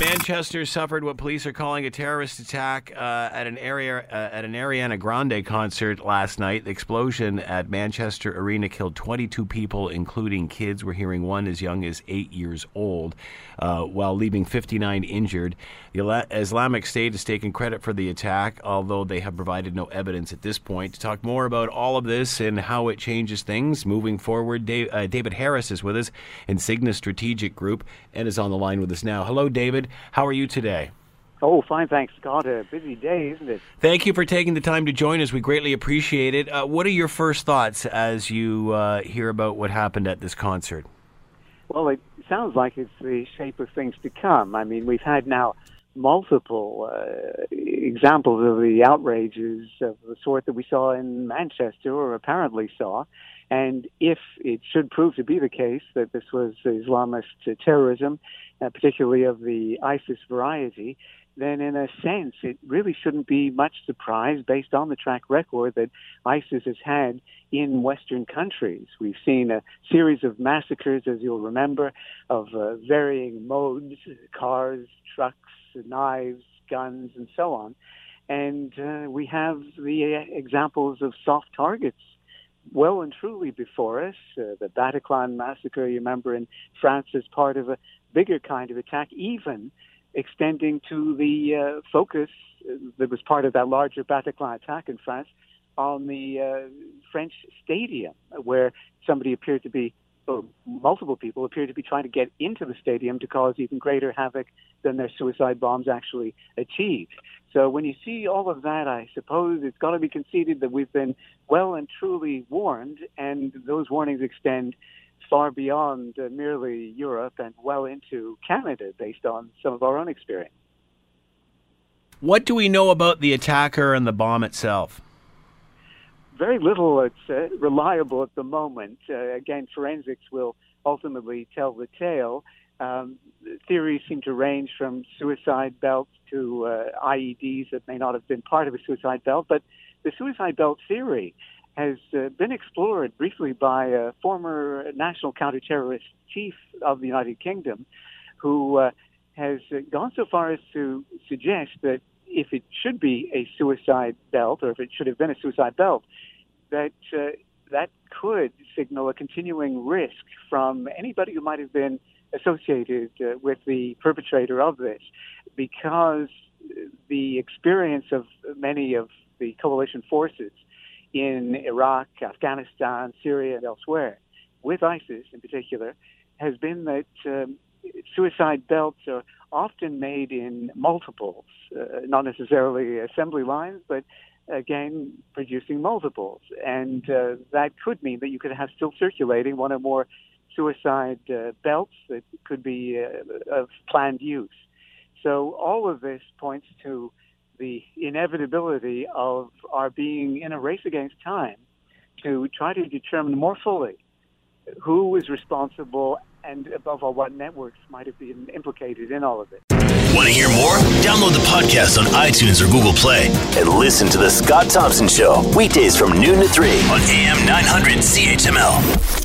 Manchester suffered what police are calling a terrorist attack uh, at an area uh, at an Ariana Grande concert last night. The explosion at Manchester Arena killed 22 people, including kids. We're hearing one as young as eight years old, uh, while leaving 59 injured. The Islamic State has taken credit for the attack, although they have provided no evidence at this point. To talk more about all of this and how it changes things moving forward, Dave, uh, David Harris is with us, Insignia Strategic Group, and is on the line with us now. Hello, David. How are you today? Oh, fine, thanks, Scott. A busy day, isn't it? Thank you for taking the time to join us. We greatly appreciate it. Uh, what are your first thoughts as you uh, hear about what happened at this concert? Well, it sounds like it's the shape of things to come. I mean, we've had now multiple uh, examples of the outrages of the sort that we saw in Manchester, or apparently saw. And if it should prove to be the case that this was Islamist terrorism, uh, particularly of the ISIS variety, then in a sense it really shouldn't be much surprise based on the track record that ISIS has had in Western countries. We've seen a series of massacres, as you'll remember, of uh, varying modes, cars, trucks, knives, guns, and so on. And uh, we have the uh, examples of soft targets well and truly before us. Uh, the Bataclan massacre, you remember, in France as part of a bigger kind of attack, even extending to the uh, focus that was part of that larger Bataclan attack in France on the uh, French stadium, where somebody appeared to be, or multiple people appeared to be trying to get into the stadium to cause even greater havoc than their suicide bombs actually achieved. So when you see all of that, I suppose it's got to be conceded that we've been well and truly warned, and those warnings extend far beyond uh, merely Europe and well into Canada based on some of our own experience. What do we know about the attacker and the bomb itself? Very little. It's uh, reliable at the moment. Uh, again, forensics will ultimately tell the tale. Um, theories seem to range from suicide belts to uh, IEDs that may not have been part of a suicide belt, but the suicide belt theory has uh, been explored briefly by a former national counterterrorist chief of the United Kingdom who uh, has gone so far as to suggest that if it should be a suicide belt or if it should have been a suicide belt, that uh, that could signal a continuing risk from anybody who might have been associated uh, with the perpetrator of this because the experience of many of the coalition forces in Iraq, Afghanistan, Syria, and elsewhere, with ISIS in particular, has been that um, suicide belts are often made in multiples, uh, not necessarily assembly lines, but again, producing multiples. And uh, that could mean that you could have still circulating one or more suicide uh, belts that could be uh, of planned use. So all of this points to the inevitability of our being in a race against time to try to determine more fully who is responsible and above all what networks might have been implicated in all of it. Want to hear more? Download the podcast on iTunes or Google Play and listen to The Scott Thompson Show weekdays from noon to 3 on AM 900 CHML.